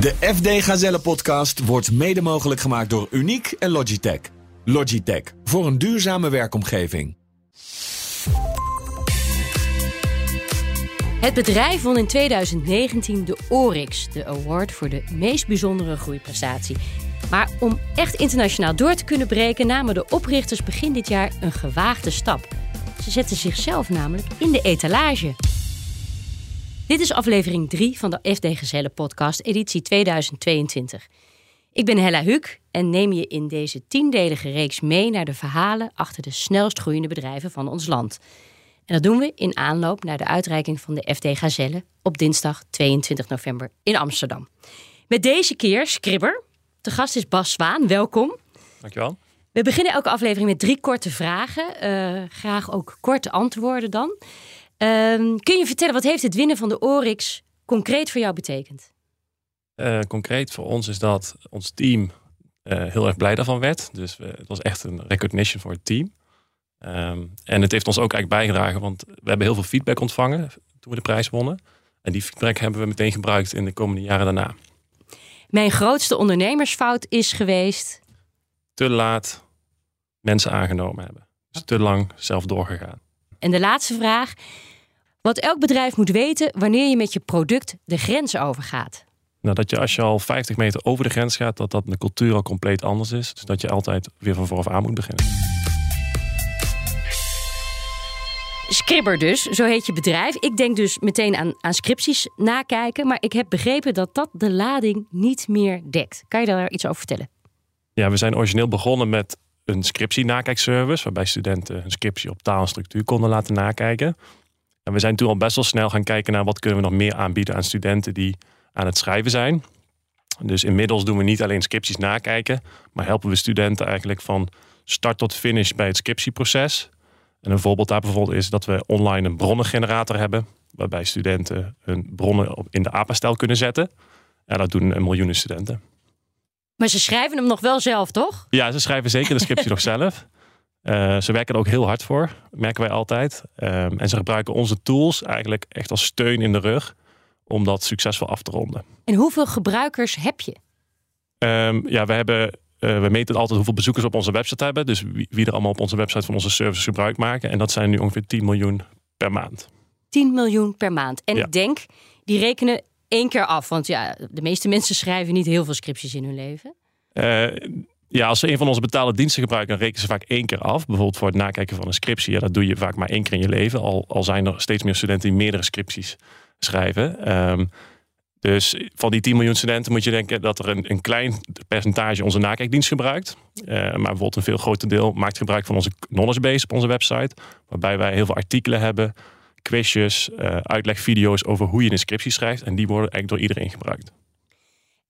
De FD Gazelle podcast wordt mede mogelijk gemaakt door Uniek en Logitech. Logitech voor een duurzame werkomgeving. Het bedrijf won in 2019 de Oryx, de award voor de meest bijzondere groeiprestatie. Maar om echt internationaal door te kunnen breken, namen de oprichters begin dit jaar een gewaagde stap. Ze zetten zichzelf namelijk in de etalage. Dit is aflevering 3 van de FD Gezellen podcast, editie 2022. Ik ben Hella Huuk en neem je in deze tiendelige reeks mee naar de verhalen achter de snelst groeiende bedrijven van ons land. En dat doen we in aanloop naar de uitreiking van de FD Gazelle op dinsdag 22 november in Amsterdam. Met deze keer Scribber. De gast is Bas Zwaan, welkom. Dankjewel. We beginnen elke aflevering met drie korte vragen. Uh, graag ook korte antwoorden dan. Um, kun je vertellen, wat heeft het winnen van de Oryx concreet voor jou betekend? Uh, concreet voor ons is dat ons team uh, heel erg blij daarvan werd. Dus we, het was echt een recognition voor het team. Um, en het heeft ons ook eigenlijk bijgedragen, want we hebben heel veel feedback ontvangen toen we de prijs wonnen. En die feedback hebben we meteen gebruikt in de komende jaren daarna. Mijn grootste ondernemersfout is geweest. Te laat mensen aangenomen hebben. Dus te lang zelf doorgegaan. En de laatste vraag. Wat elk bedrijf moet weten wanneer je met je product de grens overgaat. Nou, dat je als je al 50 meter over de grens gaat, dat dat de cultuur al compleet anders is. Dus dat je altijd weer van vooraf aan moet beginnen. Scribber dus, zo heet je bedrijf. Ik denk dus meteen aan, aan scripties nakijken. Maar ik heb begrepen dat dat de lading niet meer dekt. Kan je daar iets over vertellen? Ja, we zijn origineel begonnen met een scriptie-nakijkservice. Waarbij studenten hun scriptie op taal en structuur konden laten nakijken. En we zijn toen al best wel snel gaan kijken naar wat kunnen we nog meer aanbieden aan studenten die aan het schrijven zijn. Dus inmiddels doen we niet alleen scripties nakijken, maar helpen we studenten eigenlijk van start tot finish bij het scriptieproces. En een voorbeeld daar bijvoorbeeld is dat we online een bronnengenerator hebben, waarbij studenten hun bronnen in de APA-stijl kunnen zetten. En dat doen miljoenen studenten. Maar ze schrijven hem nog wel zelf, toch? Ja, ze schrijven zeker de scriptie nog zelf. Uh, ze werken er ook heel hard voor, merken wij altijd. Um, en ze gebruiken onze tools eigenlijk echt als steun in de rug om dat succesvol af te ronden. En hoeveel gebruikers heb je? Um, ja, we hebben uh, we meten altijd hoeveel bezoekers op onze website hebben. Dus wie, wie, er allemaal op onze website van onze services gebruik maken. En dat zijn nu ongeveer 10 miljoen per maand. 10 miljoen per maand. En ja. ik denk, die rekenen één keer af. Want ja, de meeste mensen schrijven niet heel veel scripties in hun leven. Uh, ja, als ze een van onze betaalde diensten gebruiken, dan rekenen ze vaak één keer af. Bijvoorbeeld voor het nakijken van een scriptie. Ja, dat doe je vaak maar één keer in je leven. Al, al zijn er steeds meer studenten die meerdere scripties schrijven. Um, dus van die 10 miljoen studenten moet je denken dat er een, een klein percentage onze nakijkdienst gebruikt. Uh, maar bijvoorbeeld een veel groter deel maakt gebruik van onze knowledge base op onze website. Waarbij wij heel veel artikelen hebben, quizjes, uh, uitlegvideo's over hoe je een scriptie schrijft. En die worden eigenlijk door iedereen gebruikt.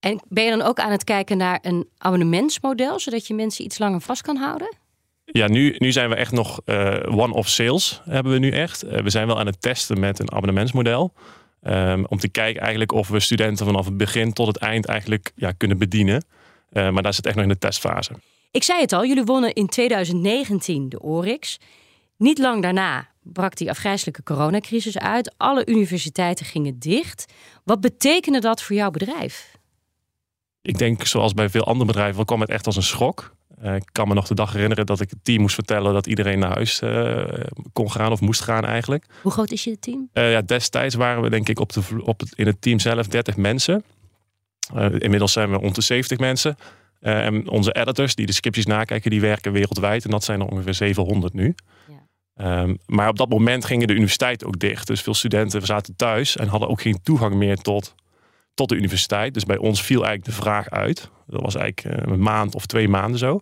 En ben je dan ook aan het kijken naar een abonnementsmodel, zodat je mensen iets langer vast kan houden? Ja, nu, nu zijn we echt nog uh, one-off sales hebben we nu echt. Uh, we zijn wel aan het testen met een abonnementsmodel. Um, om te kijken eigenlijk of we studenten vanaf het begin tot het eind eigenlijk ja, kunnen bedienen. Uh, maar daar zit echt nog in de testfase. Ik zei het al, jullie wonnen in 2019 de Oryx. Niet lang daarna brak die afgrijzelijke coronacrisis uit. Alle universiteiten gingen dicht. Wat betekende dat voor jouw bedrijf? Ik denk, zoals bij veel andere bedrijven, kwam het echt als een schok. Uh, ik kan me nog de dag herinneren dat ik het team moest vertellen dat iedereen naar huis uh, kon gaan of moest gaan eigenlijk. Hoe groot is je team? Uh, ja, destijds waren we denk ik op de, op het, in het team zelf 30 mensen. inmiddels zijn we rond de 70 mensen. en onze editors die de scripties nakijken, die werken wereldwijd. En dat zijn er ongeveer 700 nu. Ja. Um, maar op dat moment gingen de universiteiten ook dicht. Dus veel studenten zaten thuis en hadden ook geen toegang meer tot tot de universiteit. Dus bij ons viel eigenlijk de vraag uit. Dat was eigenlijk eh, een maand of twee maanden zo.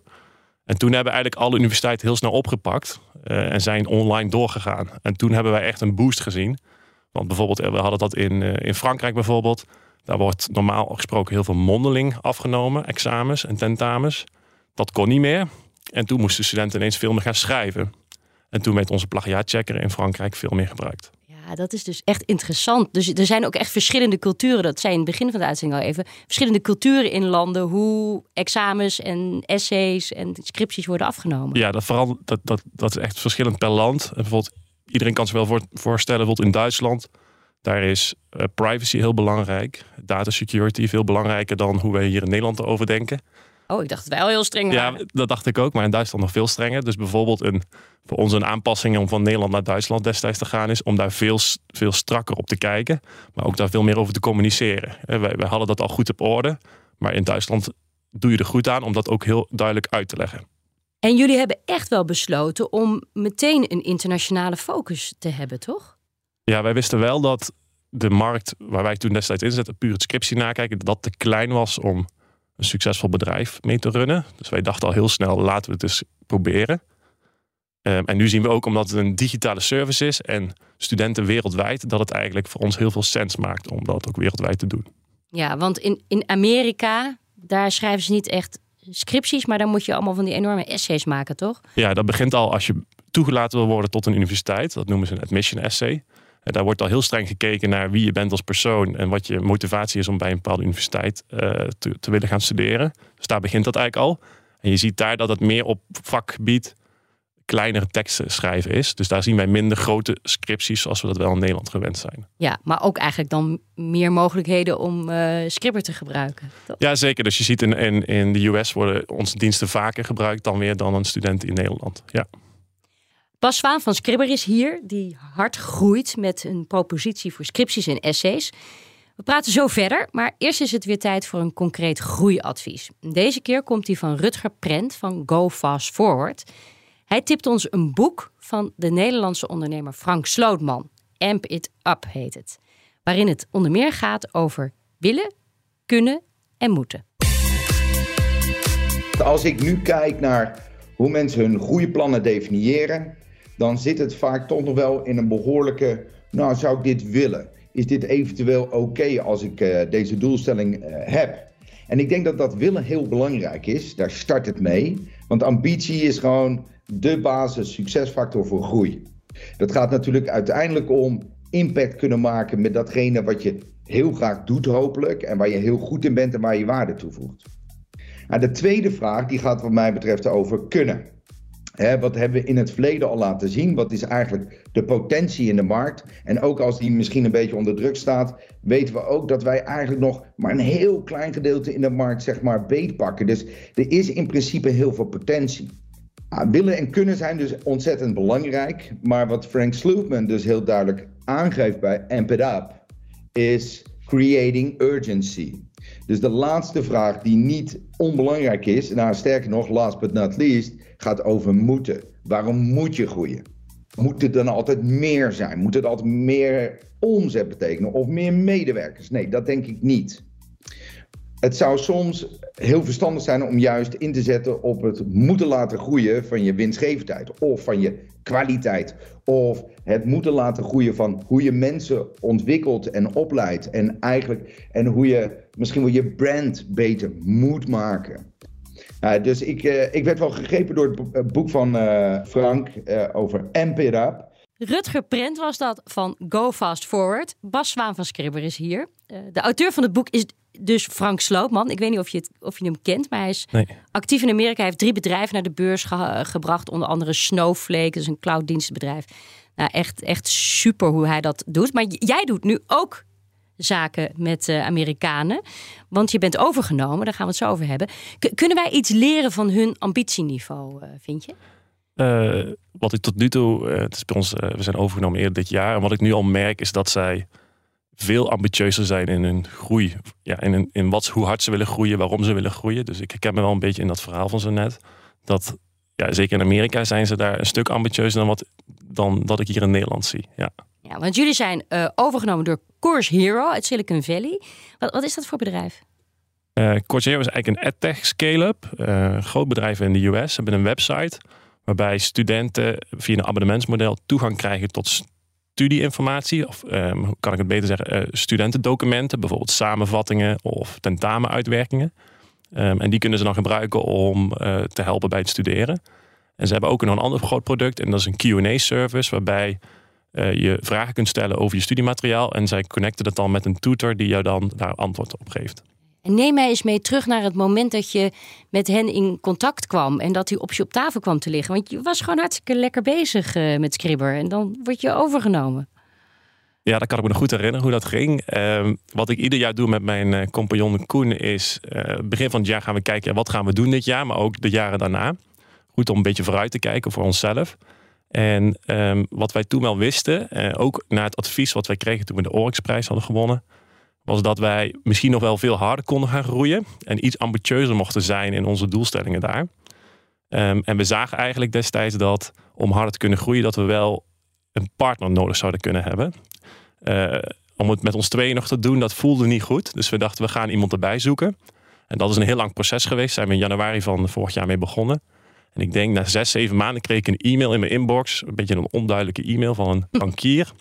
En toen hebben eigenlijk alle universiteiten heel snel opgepakt uh, en zijn online doorgegaan. En toen hebben wij echt een boost gezien. Want bijvoorbeeld, eh, we hadden dat in, in Frankrijk bijvoorbeeld. Daar wordt normaal gesproken heel veel mondeling afgenomen, examens en tentamens. Dat kon niet meer. En toen moesten studenten ineens veel meer gaan schrijven. En toen werd onze plagiaatchecker in Frankrijk veel meer gebruikt. Ja, dat is dus echt interessant. Dus er zijn ook echt verschillende culturen. Dat zijn in het begin van de uitzending al even. Verschillende culturen in landen. Hoe examens en essays en scripties worden afgenomen. Ja, dat, vooral, dat, dat, dat is echt verschillend per land. En bijvoorbeeld, iedereen kan zich wel voor, voorstellen, bijvoorbeeld in Duitsland. Daar is privacy heel belangrijk. Data security veel belangrijker dan hoe wij hier in Nederland erover denken. Oh, ik dacht wel heel streng Ja, dat dacht ik ook. Maar in Duitsland nog veel strenger. Dus bijvoorbeeld een, voor ons een aanpassing om van Nederland naar Duitsland destijds te gaan... is om daar veel, veel strakker op te kijken. Maar ook daar veel meer over te communiceren. Wij, wij hadden dat al goed op orde. Maar in Duitsland doe je er goed aan om dat ook heel duidelijk uit te leggen. En jullie hebben echt wel besloten om meteen een internationale focus te hebben, toch? Ja, wij wisten wel dat de markt waar wij toen destijds inzetten, puur het scriptie nakijken, dat te klein was om een succesvol bedrijf mee te runnen. Dus wij dachten al heel snel, laten we het eens proberen. Ehm, en nu zien we ook, omdat het een digitale service is en studenten wereldwijd, dat het eigenlijk voor ons heel veel sens maakt om dat ook wereldwijd te doen. Ja, want in, in Amerika, daar schrijven ze niet echt scripties, maar dan moet je allemaal van die enorme essays maken, toch? Ja, dat begint al als je toegelaten wil worden tot een universiteit. Dat noemen ze een admission essay. En daar wordt al heel streng gekeken naar wie je bent als persoon en wat je motivatie is om bij een bepaalde universiteit uh, te, te, willen gaan studeren. Dus daar begint dat eigenlijk al. En je ziet daar dat het meer op vakgebied kleinere teksten schrijven is. Dus daar zien wij minder grote scripties zoals we dat wel in Nederland gewend zijn. Ja, maar ook eigenlijk dan meer mogelijkheden om uh, Scripper te gebruiken. Toch? Ja, zeker. Dus je ziet in, in, in de US worden onze diensten vaker gebruikt dan weer dan een student in Nederland. Ja. Bas Zwaan van Scribber is hier, die hard groeit met een propositie voor scripties en essays. We praten zo verder, maar eerst is het weer tijd voor een concreet groeiadvies. Deze keer komt die van Rutger Prent van Go Fast Forward. Hij tipt ons een boek van de Nederlandse ondernemer Frank Slootman. Amp It Up heet het. Waarin het onder meer gaat over willen, kunnen en moeten. Als ik nu kijk naar hoe mensen hun groeiplannen definiëren, dan zit het vaak toch nog wel in een behoorlijke, nou zou ik dit willen? Is dit eventueel oké als ik uh, deze doelstelling uh, heb? En ik denk dat dat willen heel belangrijk is. Daar start het mee. Want ambitie is gewoon de basis, succesfactor voor groei. Dat gaat natuurlijk uiteindelijk om impact kunnen maken met datgene wat je heel graag doet, hopelijk. En waar je heel goed in bent en waar je waarde toevoegt. Nou, de tweede vraag die gaat wat mij betreft over kunnen wat hebben we in het verleden al laten zien? Wat is eigenlijk de potentie in de markt? En ook als die misschien een beetje onder druk staat, weten we ook dat wij eigenlijk nog maar een heel klein gedeelte in de markt zeg maar beetpakken. Dus er is in principe heel veel potentie. Ah, willen en kunnen zijn dus ontzettend belangrijk. Maar wat Frank Slootman dus heel duidelijk aangeeft bij Up, is creating urgency. Dus de laatste vraag die niet onbelangrijk is, nou sterker nog, last but not least, gaat over moeten. Waarom moet je groeien? Moet het dan altijd meer zijn? Moet het altijd meer omzet betekenen of meer medewerkers? Nee, dat denk ik niet. Het zou soms heel verstandig zijn om juist in te zetten op het moeten laten groeien van je winstgevendheid of van je kwaliteit. Of het moeten laten groeien van hoe je mensen ontwikkelt en opleidt. En eigenlijk en hoe je misschien wel je brand beter moet maken. Uh, dus ik, uh, ik werd wel gegrepen door het eh, boek van uh, Frank over Amp It Up. Rutger Prent was dat van Go Fast Forward. Bas Zwaan van Scribber is hier. de auteur van het boek is dus Frank Sloopman. Ik weet niet of je, het, of je hem kent, maar hij is nee. actief in Amerika. Hij heeft drie bedrijven naar de beurs ge gebracht. Onder andere Snowflake, dat is een clouddienstenbedrijf. Nou, echt, echt super hoe hij dat doet. Maar jij doet nu ook zaken met uh, Amerikanen. Want je bent overgenomen, daar gaan we het zo over hebben. kunnen wij iets leren van hun ambitieniveau, uh, vind je? Uh, wat ik tot nu toe, het is bij ons, we zijn overgenomen eerder dit jaar. En wat ik nu al merk is dat zij veel ambitieuzer zijn in hun groei. Ja, in, in wat, hoe hard ze willen groeien, waarom ze willen groeien. Dus ik herken me wel een beetje in dat verhaal van zo net. Dat ja, zeker in Amerika zijn ze daar een stuk ambitieuzer dan, wat, dan dat ik hier in Nederland zie. Ja. Ja, want jullie zijn uh, overgenomen door Course Hero uit Silicon Valley. Wat, wat is dat voor bedrijf? Uh, Course Hero is eigenlijk een edtech scale-up. Uh, groot bedrijf in de US. Ze hebben een website waarbij studenten via een abonnementsmodel toegang krijgen tot studieinformatie. Of hoe kan ik het beter zeggen? studentendocumenten, bijvoorbeeld samenvattingen of tentamenuitwerkingen. Um, en die kunnen ze dan gebruiken om te helpen bij het studeren. En ze hebben ook een ander groot product en dat is een Q&A-service waarbij uh, je vragen kunt stellen over je studiemateriaal. En zij connecten dat dan met een tutor die jou dan daar antwoord op geeft. En neem mij eens mee terug naar het moment dat je met hen in contact kwam en dat die optie op tafel kwam te liggen. Want je was gewoon hartstikke lekker bezig uh, met Scribber en dan word je overgenomen. Ja, dat kan ik me nog goed herinneren hoe dat ging. Ehm, wat ik ieder jaar doe met mijn uh, compagnon Koen is... Begin van het jaar gaan we kijken wat gaan we doen dit jaar, maar ook de jaren daarna. Goed om een beetje vooruit te kijken voor onszelf. En ehm, wat wij toen wel wisten, uh, ook na het advies wat wij kregen toen we de Oryxprijs hadden gewonnen, was dat wij misschien nog wel veel harder konden gaan groeien en iets ambitieuzer mochten zijn in onze doelstellingen daar. Um, en we zagen eigenlijk destijds dat om harder te kunnen groeien, dat we wel een partner nodig zouden kunnen hebben. Uh, om het met ons tweeën nog te doen, dat voelde niet goed. Dus we dachten, we gaan iemand erbij zoeken. En dat is een heel lang proces geweest. Zijn we in januari van vorig jaar mee begonnen. En ik denk na zes, zeven maanden kreeg ik een e-mail in mijn inbox. Een beetje een onduidelijke e-mail van een bankier.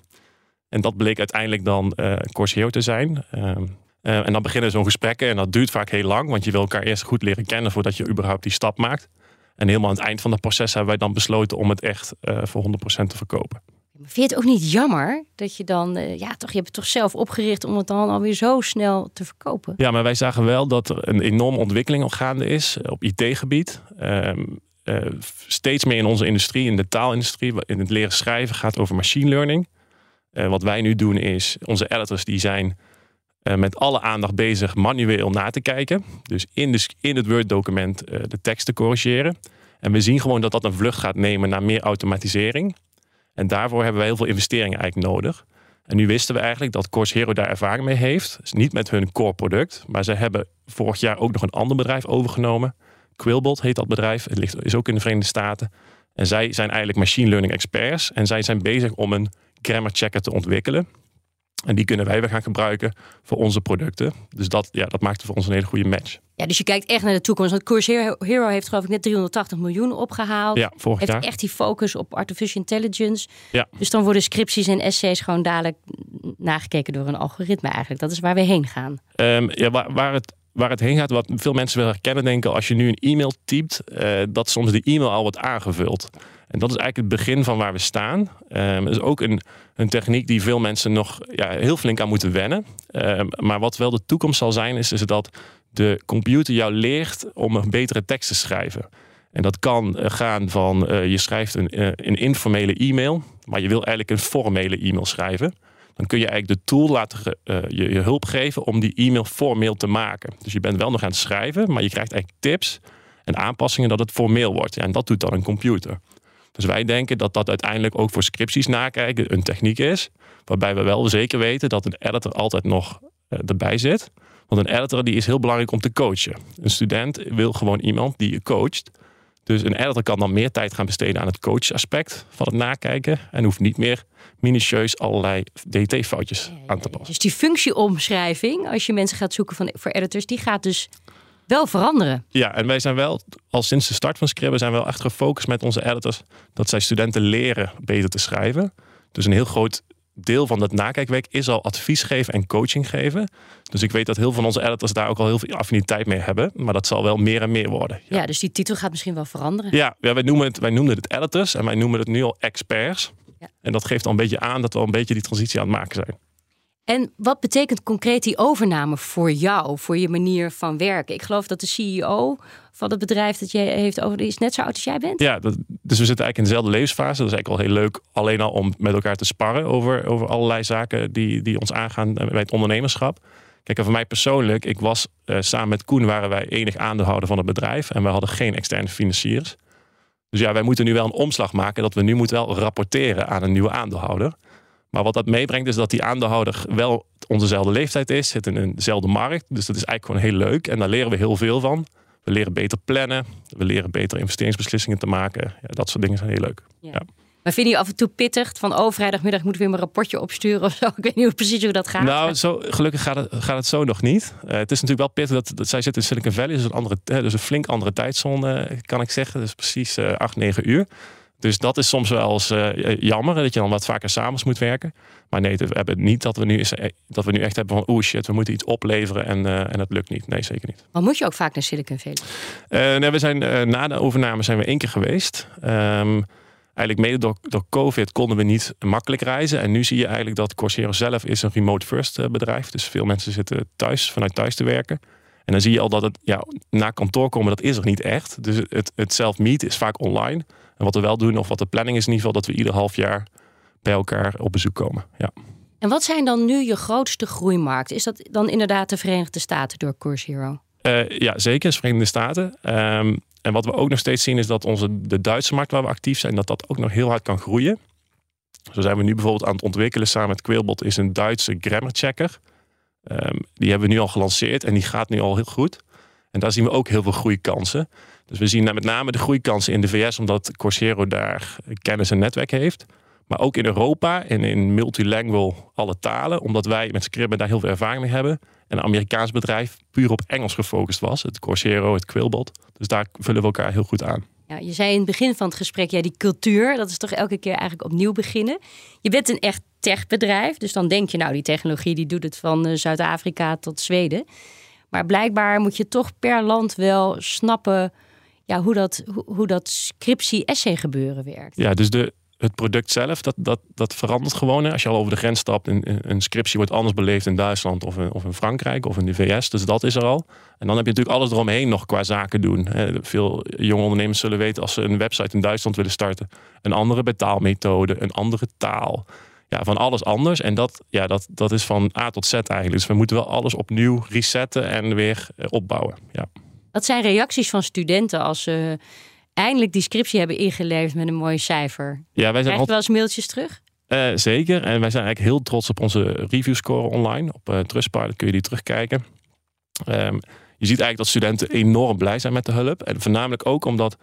En dat bleek uiteindelijk dan uh, Corsio te zijn. Uh, uh, en dan beginnen zo'n gesprekken. En dat duurt vaak heel lang. Want je wil elkaar eerst goed leren kennen voordat je überhaupt die stap maakt. En helemaal aan het eind van het proces hebben wij dan besloten om het echt uh, voor 100% te verkopen. Vind je het ook niet jammer dat je dan, uh, ja, toch, je hebt het toch zelf opgericht om het dan alweer zo snel te verkopen? Ja, maar wij zagen wel dat er een enorme ontwikkeling al gaande is op IT-gebied. Um, uh, steeds meer in onze industrie, in de taalindustrie, in het leren schrijven, gaat over machine learning. Uh, wat wij nu doen is, onze editors die zijn uh, met alle aandacht bezig manueel na te kijken. Dus in, de, in het Word-document de tekst te corrigeren. En we zien gewoon dat dat een vlucht gaat nemen naar meer automatisering. En daarvoor hebben we heel veel investeringen eigenlijk nodig. En nu wisten we eigenlijk dat Course Hero daar ervaring mee heeft. Dus niet met hun core product, maar ze hebben vorig jaar ook nog een ander bedrijf overgenomen. Quillbot heet dat bedrijf. Het ligt, is ook in de Verenigde Staten. En zij zijn eigenlijk machine learning experts. En zij zijn bezig om een grammar checker te ontwikkelen. En die kunnen wij weer gaan gebruiken voor onze producten. Dus dat, ja, dat maakte voor ons een hele goede match. Ja, dus je kijkt echt naar de toekomst. Want Course Hero heeft geloof ik net 380 miljoen opgehaald. Ja, vorig heeft jaar. echt die focus op artificial intelligence. Ja. Dus dan worden scripties en essays gewoon dadelijk nagekeken door een algoritme eigenlijk. Dat is waar we heen gaan. Um, ja, waar, waar het waar het heen gaat, wat veel mensen wel herkennen, denken als je nu een e-mail typt, uh, dat soms de e-mail al wordt aangevuld. En dat is eigenlijk het begin van waar we staan. Um, dat is ook een, een techniek die veel mensen nog ja, heel flink aan moeten wennen. Um, maar wat wel de toekomst zal zijn, is, is dat de computer jou leert om een betere tekst te schrijven. En dat kan uh, gaan van uh, je schrijft een, een informele e-mail, maar je wil eigenlijk een formele e-mail schrijven dan kun je eigenlijk de tool laten uh, je, je, hulp geven om die e-mail formeel te maken. Dus je bent wel nog aan het schrijven, maar je krijgt eigenlijk tips en aanpassingen dat het formeel wordt. Ja, en dat doet dan een computer. Dus wij denken dat dat uiteindelijk ook voor scripties nakijken een techniek is, waarbij we wel zeker weten dat een editor altijd nog uh, erbij zit. Want een editor die is heel belangrijk om te coachen. Een student wil gewoon iemand die je coacht. Dus een editor kan dan meer tijd gaan besteden aan het coachaspect van het nakijken. En hoeft niet meer minutieus allerlei DT-foutjes ja, ja, aan te passen. Dus die functieomschrijving, als je mensen gaat zoeken van, voor editors, die gaat dus wel veranderen. Ja, en wij zijn wel, al sinds de start van Scribble, zijn we wel echt gefocust met onze editors dat zij studenten leren beter te schrijven. Dus een heel groot deel van dat nakijkwerk is al advies geven en coaching geven. Dus ik weet dat heel veel van onze editors daar ook al heel veel affiniteit mee hebben. Maar dat zal wel meer en meer worden. Ja, ja dus die titel gaat misschien wel veranderen. Ja, ja wij, noemen het, wij noemden het editors en wij noemen het nu al experts. Ja. En dat geeft al een beetje aan dat we al een beetje die transitie aan het maken zijn. En wat betekent concreet die overname voor jou, voor je manier van werken? Ik geloof dat de CEO van het bedrijf dat jij heeft over is net zo oud als jij bent. Ja, dus we zitten eigenlijk in dezelfde levensfase. Dat is eigenlijk al heel leuk, alleen al om met elkaar te sparren over, over allerlei zaken die, die ons aangaan bij het ondernemerschap. Kijk, voor mij persoonlijk, ik was uh, samen met Koen waren wij enig aandeelhouder van het bedrijf en we hadden geen externe financiers. Dus ja, wij moeten nu wel een omslag maken dat we nu moeten wel rapporteren aan een nieuwe aandeelhouder. Maar wat dat meebrengt is dat die aandeelhouder wel onzezelfde leeftijd is, zit in dezelfde markt. Dus dat is eigenlijk gewoon heel leuk en daar leren we heel veel van. We leren beter plannen, we leren beter investeringsbeslissingen te maken. Ja, dat soort dingen zijn heel leuk. Ja. Ja. Maar vind je af en toe pittig van oh vrijdagmiddag moeten we weer een rapportje opsturen of zo? Ik weet niet hoe precies hoe dat gaat. Nou, zo, gelukkig gaat het, gaat het zo nog niet. Uh, het is natuurlijk wel pittig dat, dat zij zitten in Silicon Valley, dus een, andere, dus een flink andere tijdzone kan ik zeggen. Dus precies uh, 8, 9 uur. Dus dat is soms wel eens uh, jammer dat je dan wat vaker s'avonds moet werken. Maar nee, we hebben niet dat we nu, is, dat we nu echt hebben van oeh shit, we moeten iets opleveren en, uh, en het lukt niet. Nee, zeker niet. Maar moet je ook vaak naar Silicon Valley? Uh, nee, we zijn, na de overname zijn we één keer geweest. Um, eigenlijk mede door, door COVID konden we niet makkelijk reizen. En nu zie je eigenlijk dat Coursera zelf is een remote first bedrijf. Dus veel mensen zitten thuis, vanuit thuis te werken. En dan zie je al dat het ja, naar kantoor komen, dat is er niet echt. Dus het, het zelf meet is vaak online. En wat we wel doen, of wat de planning is in ieder geval, dat we ieder half jaar bij elkaar op bezoek komen. Ja. En wat zijn dan nu je grootste groeimarkten? Is dat dan inderdaad de Verenigde Staten door Course Hero? Uh, ja, zeker, de Verenigde Staten. Um, en wat we ook nog steeds zien is dat onze, de Duitse markt waar we actief zijn, dat dat ook nog heel hard kan groeien. Zo zijn we nu bijvoorbeeld aan het ontwikkelen samen met Quailbot is een Duitse grammar checker. Um, die hebben we nu al gelanceerd en die gaat nu al heel goed. En daar zien we ook heel veel groeikansen. Dus we zien met name de groeikansen in de VS, omdat Coursera daar kennis en netwerk heeft. Maar ook in Europa en in multilingual alle talen, omdat wij met Scribben daar heel veel ervaring mee hebben. En een Amerikaans bedrijf puur op Engels gefocust was, het Coursera, het Quillbot. Dus daar vullen we elkaar heel goed aan. Ja, je zei in het begin van het gesprek, ja, die cultuur, dat is toch elke keer eigenlijk opnieuw beginnen. Je bent een echt techbedrijf, dus dan denk je, nou, die technologie die doet het van eh, Zuid-Afrika tot Zweden. Maar blijkbaar moet je toch per land wel snappen ja, hoe dat, hoe, dat scriptie-essay gebeuren werkt. Ja, dus de, het product zelf, dat, dat, dat verandert gewoon. Als je al over de grens stapt, een, een scriptie wordt anders beleefd in Duitsland of in, of in Frankrijk of in de VS. Dus dat is er al. En dan heb je natuurlijk alles eromheen nog qua zaken doen. Veel jonge ondernemers zullen weten als ze een website in Duitsland willen starten. Een andere betaalmethode, een andere taal. Ja, van alles anders. En dat, ja, dat, dat is van A tot Z eigenlijk. Dus we moeten wel alles opnieuw resetten en weer eh, opbouwen. Ja. Wat zijn reacties van studenten als ze eindelijk die scriptie hebben ingeleverd met een mooi cijfer. Ja, wij zijn Krijg wel eens mailtjes terug? Uh, zeker. En wij zijn eigenlijk heel trots op onze review score online. Op uh, Trustpilot kun je die terugkijken. Um, je ziet eigenlijk dat studenten enorm blij zijn met de hulp. En voornamelijk ook omdat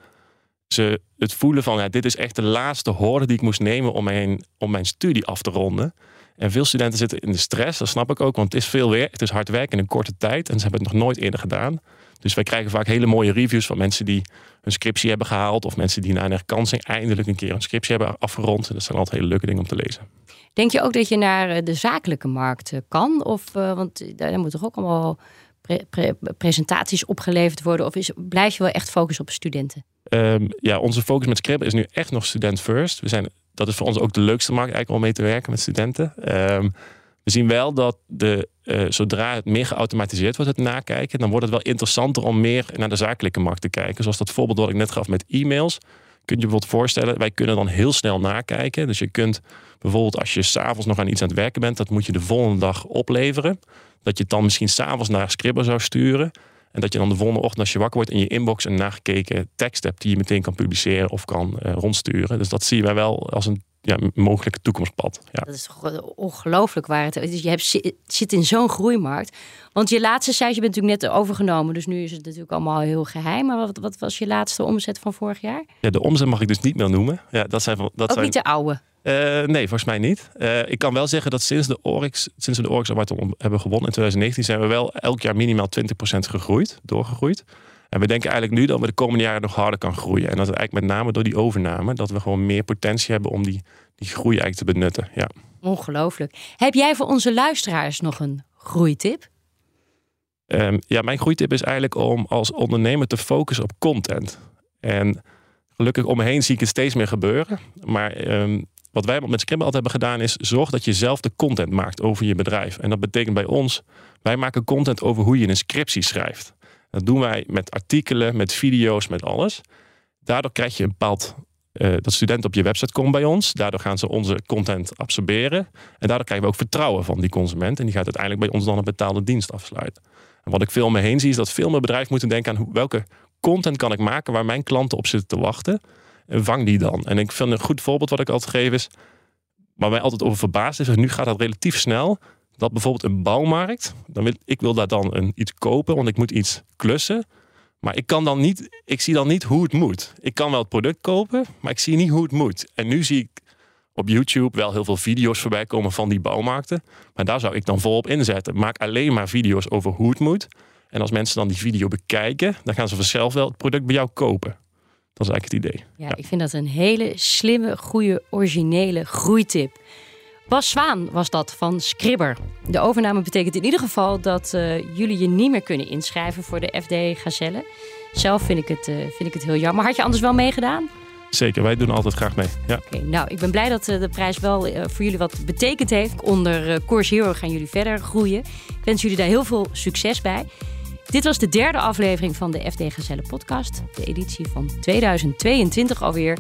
ze het voelen van... Dit is echt de laatste hoorde die ik moest nemen om mijn, om mijn studie af te ronden. En veel studenten zitten in de stress, dat snap ik ook. Want het is veel werk, het is hard werken in een korte tijd. En ze hebben het nog nooit eerder gedaan. Dus wij krijgen vaak hele mooie reviews van mensen die een scriptie hebben gehaald. Of mensen die na een herkansing eindelijk een keer een scriptie hebben afgerond. En dat zijn altijd hele leuke dingen om te lezen. Denk je ook dat je naar eh, de zakelijke markt eh, kan? Of, uh, want daar moeten toch ook allemaal presentaties opgeleverd worden? Of is, blijf je wel echt focussen op studenten? Um, ja, onze focus met Scribble is nu echt nog student first. We zijn, dat is voor ons ook de leukste markt eigenlijk om mee te werken met studenten. Um, we zien wel dat de, uh, zodra het meer geautomatiseerd wordt, het nakijken, dan wordt het wel interessanter om meer naar de zakelijke markt te kijken. Zoals dat voorbeeld wat ik net gaf met e-mails. Kun je je bijvoorbeeld voorstellen, wij kunnen dan heel snel nakijken. Dus je kunt bijvoorbeeld als je s'avonds nog aan iets aan het werken bent, dat moet je de volgende dag opleveren. Dat je het dan misschien s'avonds naar Scribble zou sturen. En dat je dan de volgende ochtend als je wakker wordt in je inbox een nagekeken tekst hebt die je meteen kan publiceren of kan uh, rondsturen. Dus dat zien wij wel als een ja, mogelijke toekomstpad. Ja. Dat is toch ongelooflijk waar het is. Je hebt, zit in zo'n groeimarkt. Want je laatste cijfer, je bent natuurlijk net overgenomen. Dus nu is het natuurlijk allemaal heel geheim. Maar wat, wat was je laatste omzet van vorig jaar? Ja, de omzet mag ik dus niet meer noemen. Ja, dat zijn, dat Ook zijn... niet de oude? Uh, nee, volgens mij niet. Uh, ik kan wel zeggen dat sinds de Oryx, sinds we de Oryx Award hebben gewonnen in 2019, zijn we wel elk jaar minimaal 20% gegroeid, doorgegroeid. En we denken eigenlijk nu dat we de komende jaren nog harder kan groeien. En dat het eigenlijk met name door die overname, dat we gewoon meer potentie hebben om die, die groei eigenlijk te benutten. Ja. Ongelooflijk. Heb jij voor onze luisteraars nog een groeitip? Um, ja, mijn groeitip is eigenlijk om als ondernemer te focussen op content. En gelukkig om me heen zie ik het steeds meer gebeuren. Maar um, wat wij met Scribble altijd hebben gedaan is zorg dat je zelf de content maakt over je bedrijf. En dat betekent bij ons, wij maken content over hoe je een scriptie schrijft. Dat doen wij met artikelen, met video's, met alles. Daardoor krijg je een bepaald uh, dat studenten op je website komen bij ons. Daardoor gaan ze onze content absorberen. En daardoor krijgen we ook vertrouwen van die consument. En die gaat uiteindelijk bij ons dan een betaalde dienst afsluiten. En wat ik veel om me heen zie, is dat veel meer bedrijven moeten denken aan welke content kan ik maken waar mijn klanten op zitten te wachten. Vang die dan. En ik vind een goed voorbeeld wat ik altijd geef is, waar mij altijd over verbaasd is, nu gaat dat relatief snel dat bijvoorbeeld een bouwmarkt, dan wil, ik wil daar dan een, iets kopen, want ik moet iets klussen. Maar ik kan dan niet, ik zie dan niet hoe het moet. Ik kan wel het product kopen, maar ik zie niet hoe het moet. En nu zie ik op YouTube wel heel veel video's voorbij komen van die bouwmarkten. Maar daar zou ik dan volop inzetten. Maak alleen maar video's over hoe het moet. En als mensen dan die video bekijken, dan gaan ze vanzelf wel het product bij jou kopen. Dat is eigenlijk het idee. Ja, ja. ik vind dat een hele slimme, goede, originele groeitip. Bas Zwaan was dat van Scribber. De overname betekent in ieder geval dat uh, jullie je niet meer kunnen inschrijven voor de FD Gazelle. Zelf vind ik, het, uh, vind ik het heel jammer. Had je anders wel meegedaan? Zeker, wij doen altijd graag mee. Ja. Okay, nou, ik ben blij dat uh, de prijs wel voor jullie wat betekend heeft. Onder Course Hero gaan jullie verder groeien. Ik wens jullie daar heel veel succes bij. Dit was de derde aflevering van de FD Gezelle podcast. De editie van 2022 alweer.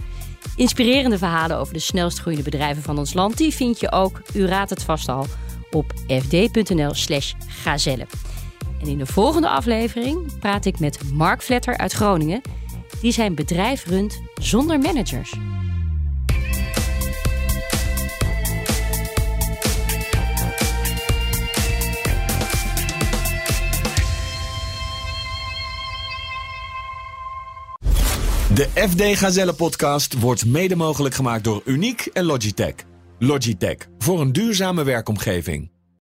Inspirerende verhalen over de snelst groeiende bedrijven van ons land. Die vind je ook, u raadt het vast al, op fd.nl slash gazelle. En in de volgende aflevering praat ik met Mark Vletter uit Groningen... die zijn bedrijf runt zonder managers. De FD Gazelle podcast wordt mede mogelijk gemaakt door Uniek en Logitech. Logitech voor een duurzame werkomgeving.